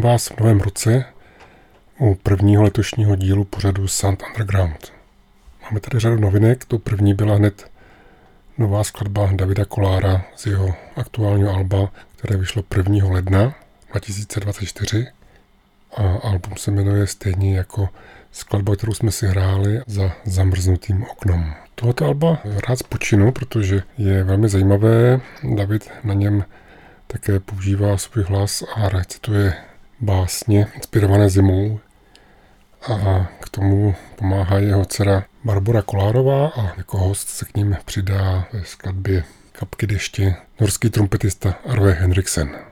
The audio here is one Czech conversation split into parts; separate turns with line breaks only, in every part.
Vítám vás v novém roce u prvního letošního dílu pořadu Sound Underground. Máme tady řadu novinek, to první byla hned nová skladba Davida Kolára z jeho aktuálního alba, které vyšlo 1. ledna 2024 a album se jmenuje stejně jako skladba, kterou jsme si hráli za zamrznutým oknom. Tohoto alba rád spočinu, protože je velmi zajímavé. David na něm také používá svůj hlas a recituje básně inspirované zimou. A k tomu pomáhá jeho dcera Barbara Kolárová a jako host se k ním přidá ve skladbě Kapky deště norský trumpetista Arve Henriksen.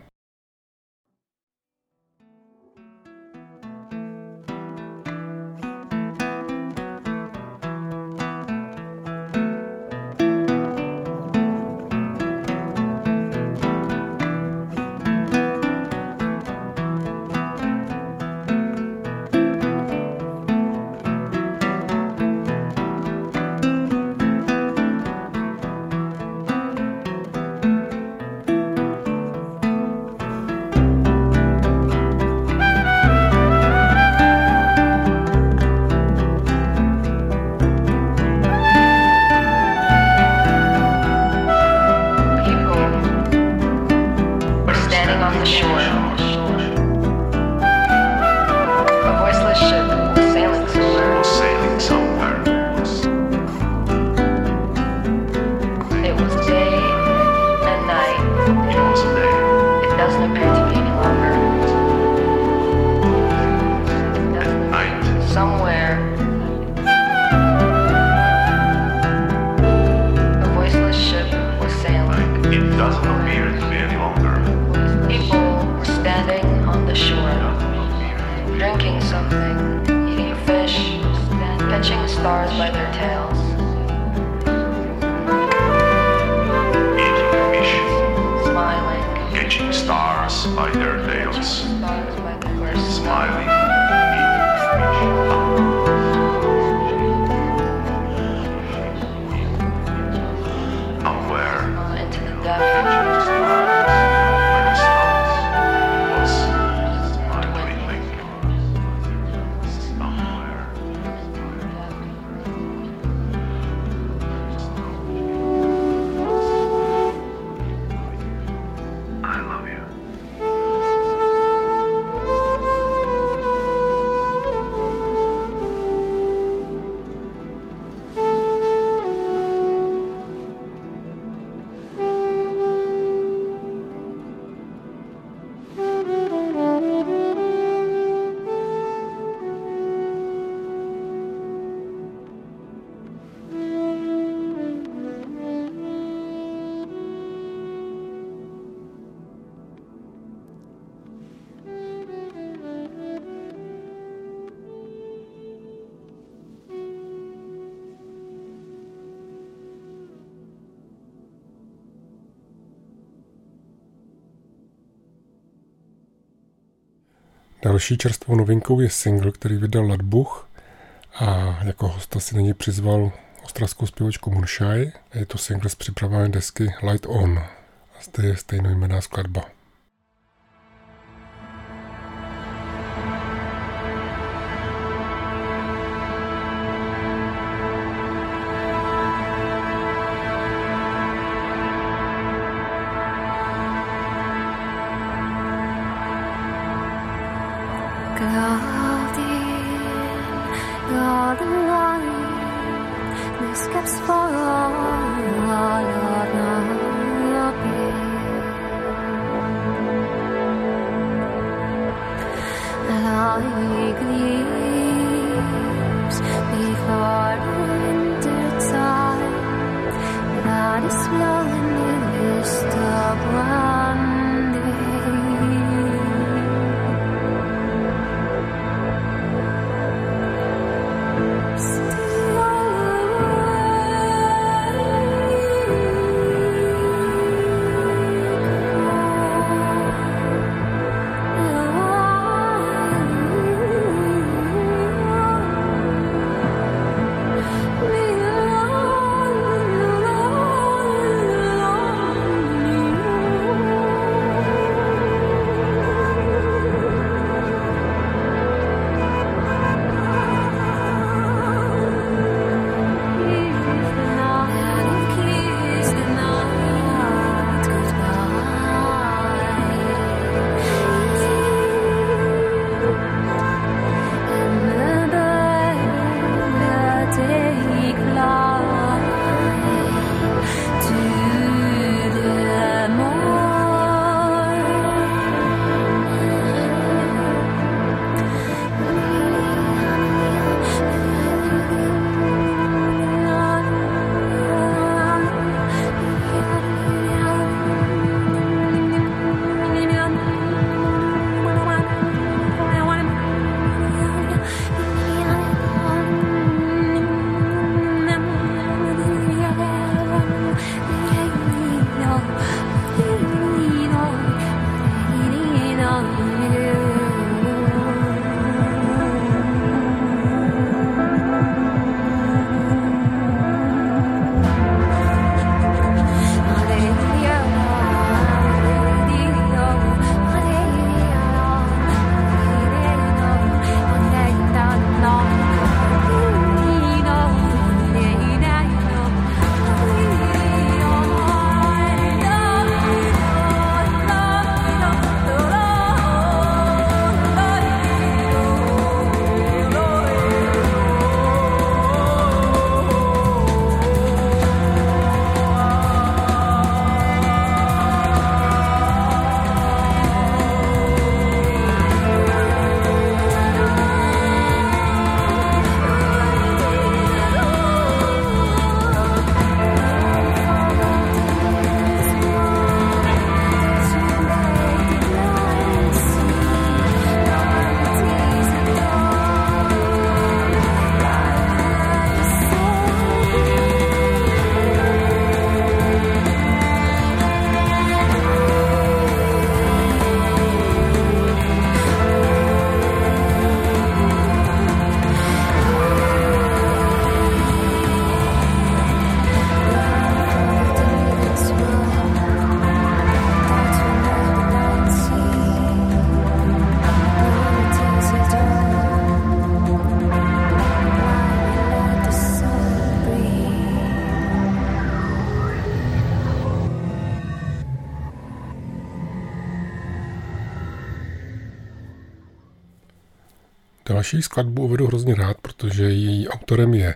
Další čerstvou novinkou je single, který vydal Ladbuch a jako hosta si na něj přizval ostravskou zpěvačku Munshai. Je to single z připravené desky Light On. A zde je stejnojmená skladba. Další skladbu uvedu hrozně rád, protože její autorem je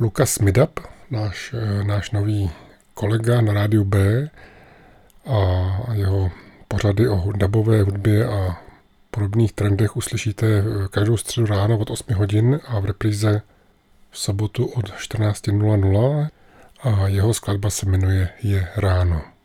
Lukas Midap, náš, eh, náš nový kolega na rádiu B a jeho pořady o dabové hudbě a podobných trendech uslyšíte eh, každou středu ráno od 8 hodin a v repríze v sobotu od 14.00 a jeho skladba se jmenuje Je ráno.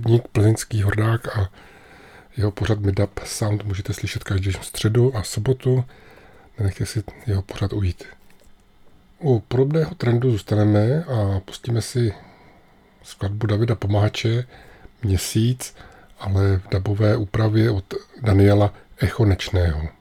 Hudebník, plzeňský hordák a jeho pořad Midap Sound můžete slyšet každý středu a sobotu. Nenechte si jeho pořad ujít. U podobného trendu zůstaneme a pustíme si skladbu Davida Pomáče Měsíc, ale v dabové úpravě od Daniela Echonečného.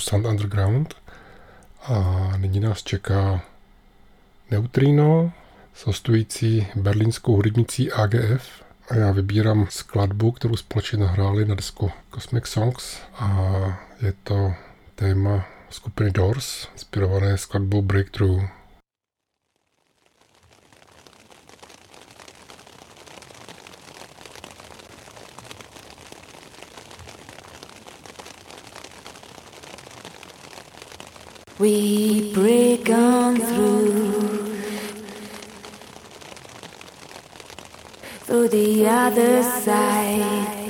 Sound Underground a nyní nás čeká Neutrino s hostující berlínskou hudebnicí AGF a já vybírám skladbu, kterou společně nahráli na disku Cosmic Songs a je to téma skupiny Doors, inspirované skladbou Breakthrough.
We break on through through the other side.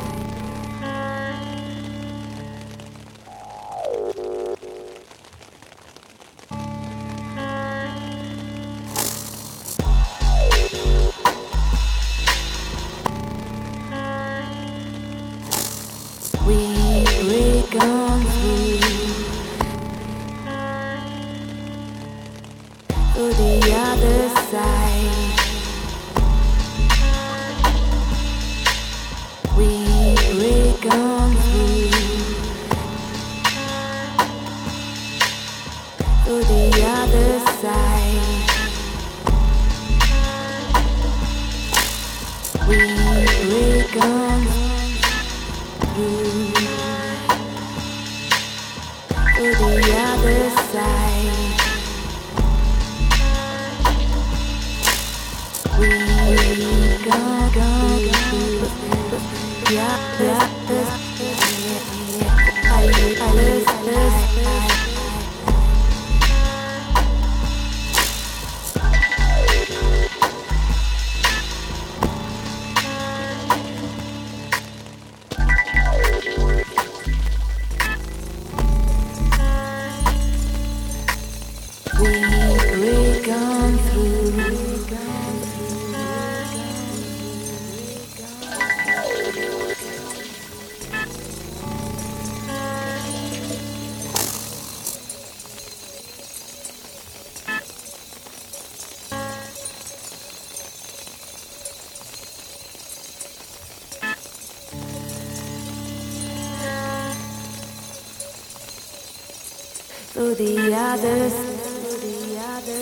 To the other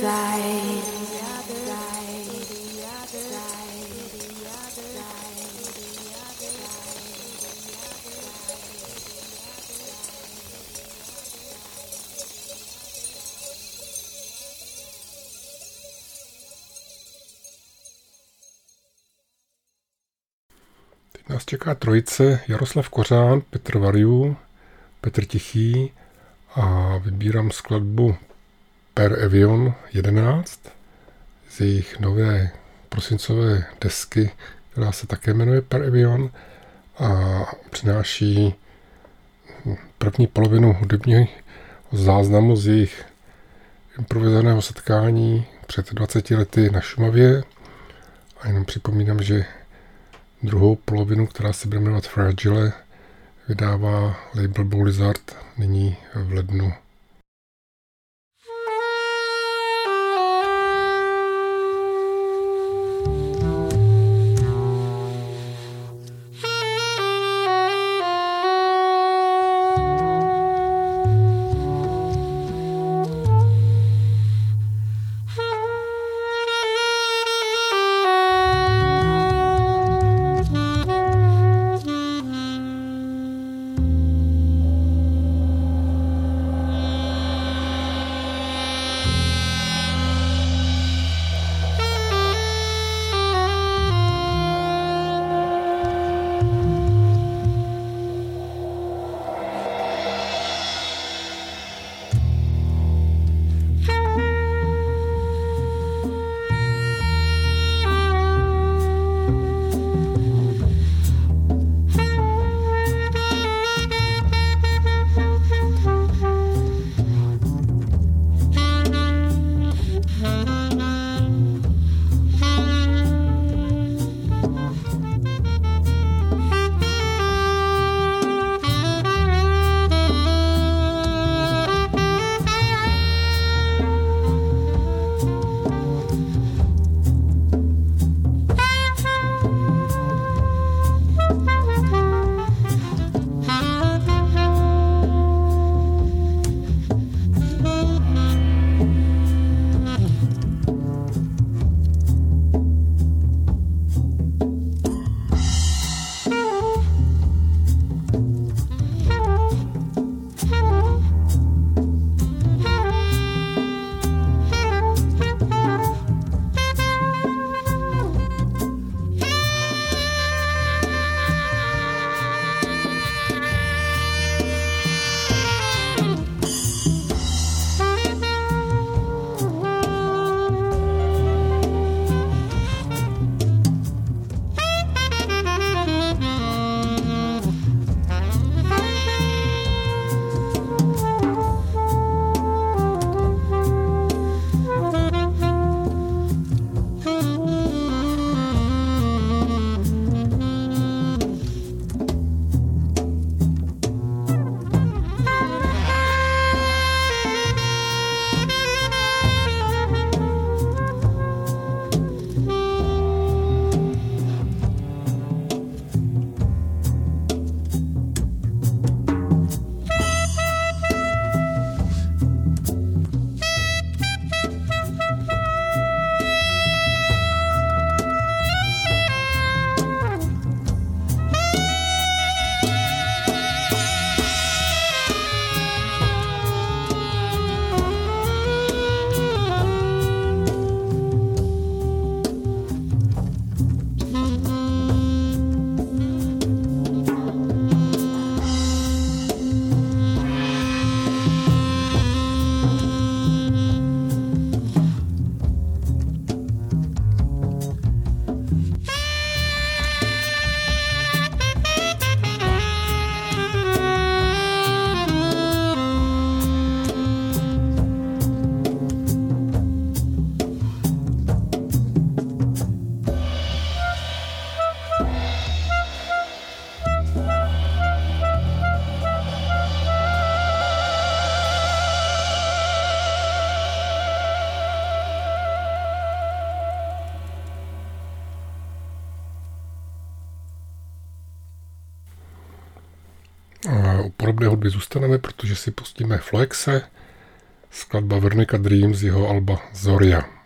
side.
Nás čeká trojice Jaroslav Kořán, Petr Variu Petr Tichý a vybírám skladbu Per Evion 11 z jejich nové prosincové desky, která se také jmenuje Per Evion a přináší první polovinu hudebního záznamu z jejich improvizovaného setkání před 20 lety na Šumavě. A jenom připomínám, že druhou polovinu, která se bude jmenovat Fragile, vydává label Blizzard nyní v lednu podobné hudby zůstaneme, protože si pustíme Flexe, skladba Vernica Dreams jeho alba Zoria.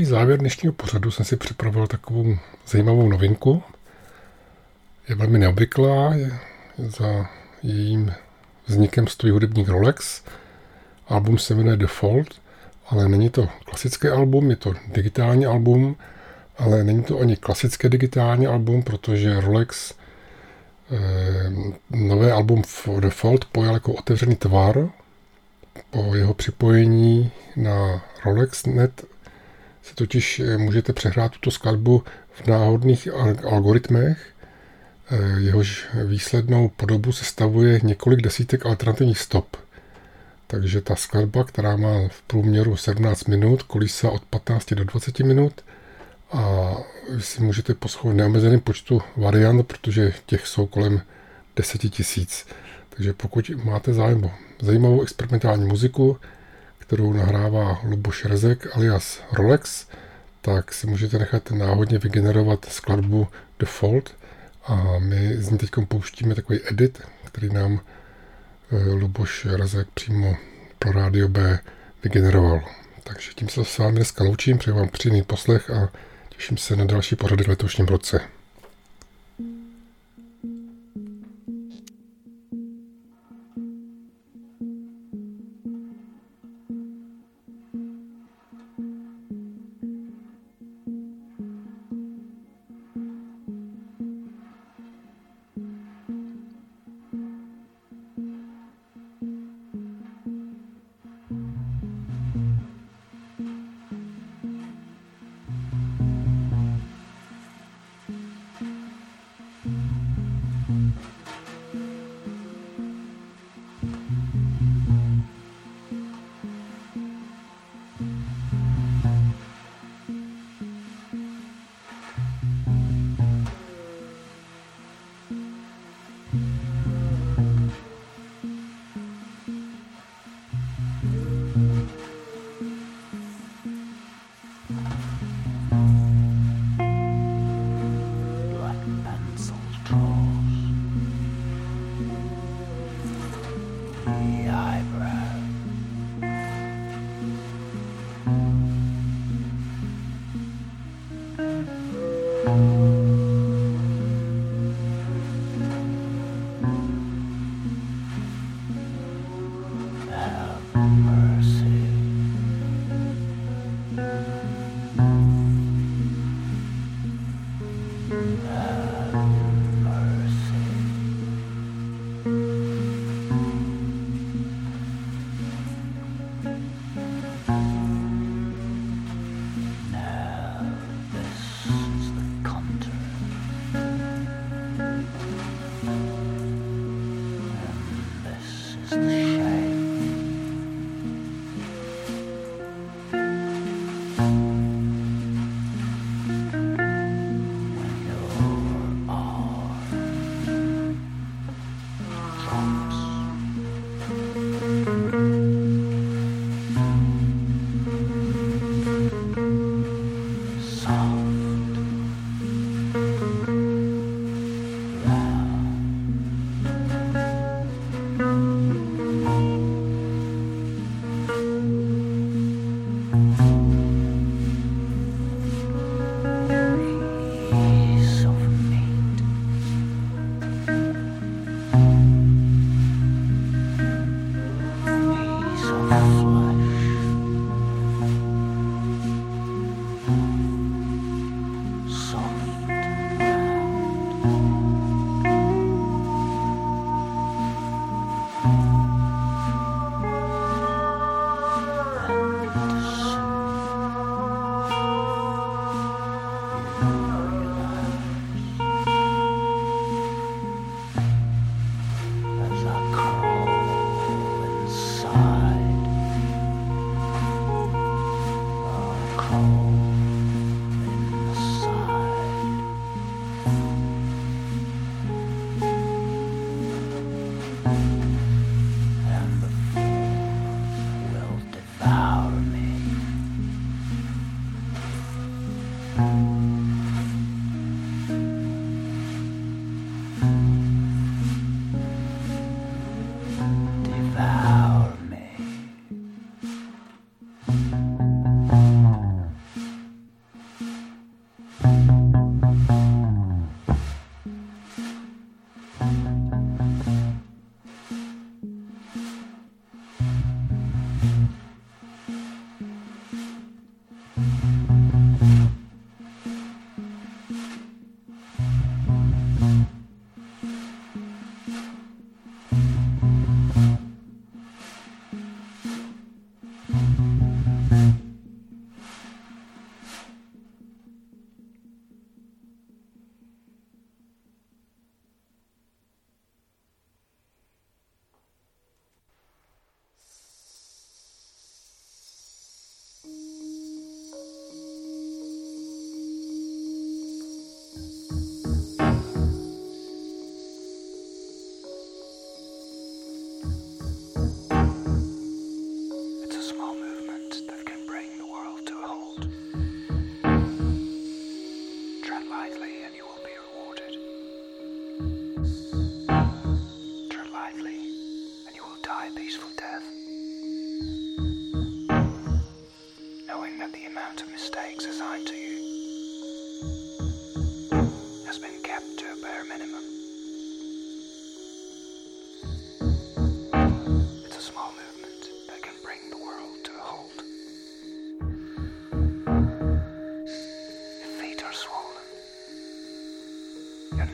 Úplný závěr dnešního pořadu jsem si připravil takovou zajímavou novinku. Je velmi neobvyklá, je za jejím vznikem stojí hudebník Rolex. Album se jmenuje Default, ale není to klasické album, je to digitální album, ale není to ani klasické digitální album, protože Rolex eh, nové album Default pojal jako otevřený tvar. Po jeho připojení na Rolex.net si totiž eh, můžete přehrát tuto skladbu v náhodných algoritmech, eh, jehož výslednou podobu sestavuje několik desítek alternativních stop. Takže ta skladba, která má v průměru 17 minut, kolísa od 15 do 20 minut a vy si můžete poslouchat neomezeném počtu variant, protože těch jsou kolem 10 tisíc. Takže pokud máte zájem o zajímavou experimentální muziku, kterou nahrává Luboš Rezek alias Rolex, tak si můžete nechat náhodně vygenerovat skladbu Default a my z ní teď pouštíme takový edit, který nám eh, Luboš Rezek přímo pro Rádio B vygeneroval. Takže tím se s vámi dneska loučím, přeji vám příjemný poslech a těším se na další pořady v letošním roce.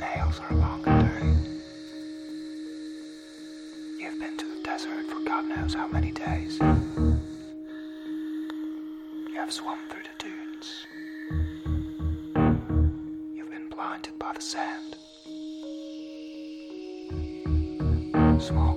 nails are long and dirty. You've been to the desert for God knows how many days. You have swum through the dunes. You've been blinded by the sand. Small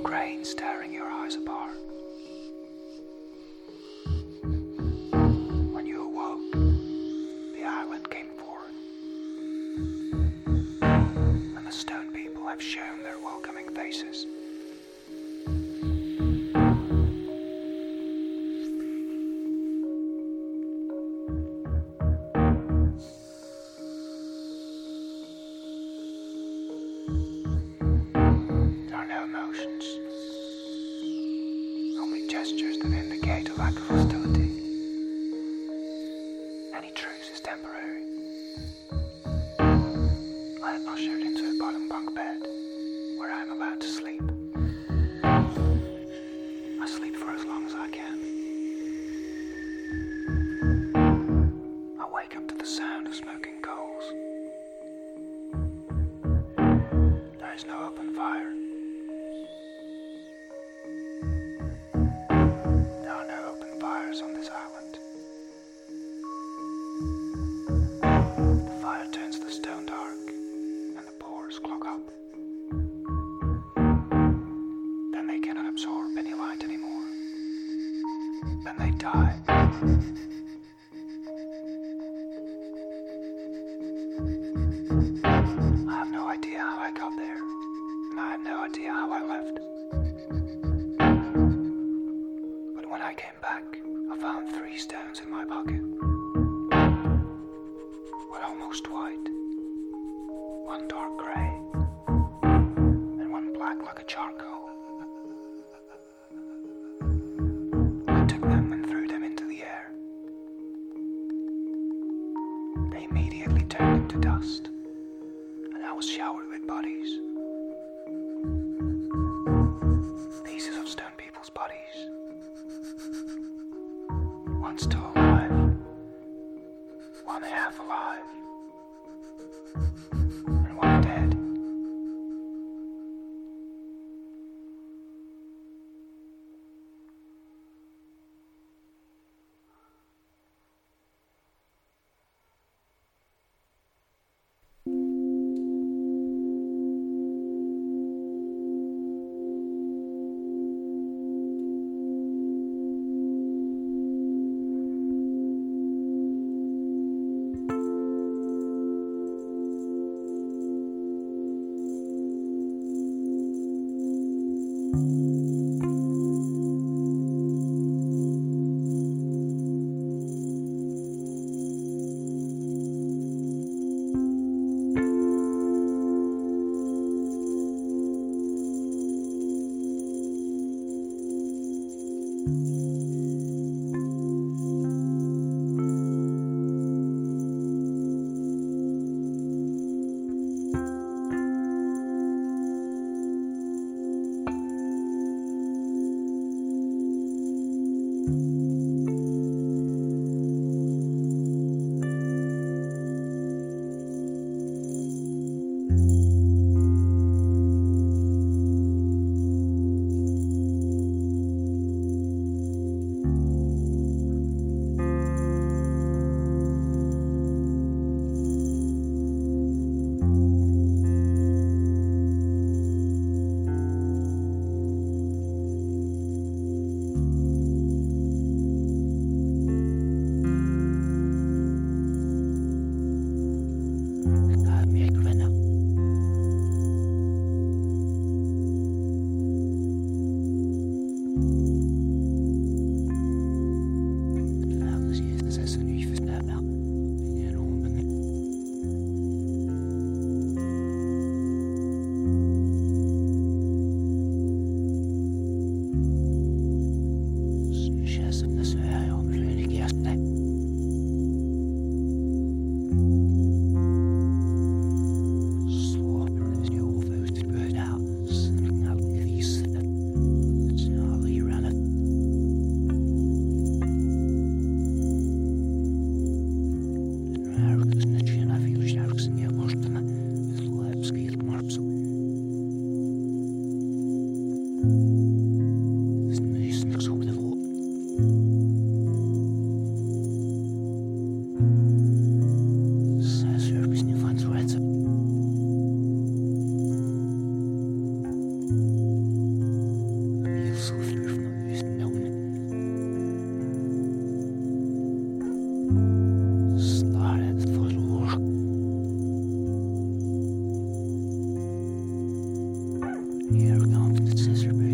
out there, and I have no idea how I left. But when I came back, I found three stones in my pocket. One almost white, one dark grey, and one black like a charcoal. dust was showered with bodies. Pieces of stone people's bodies. once still alive, one half alive. Here comes the scissor.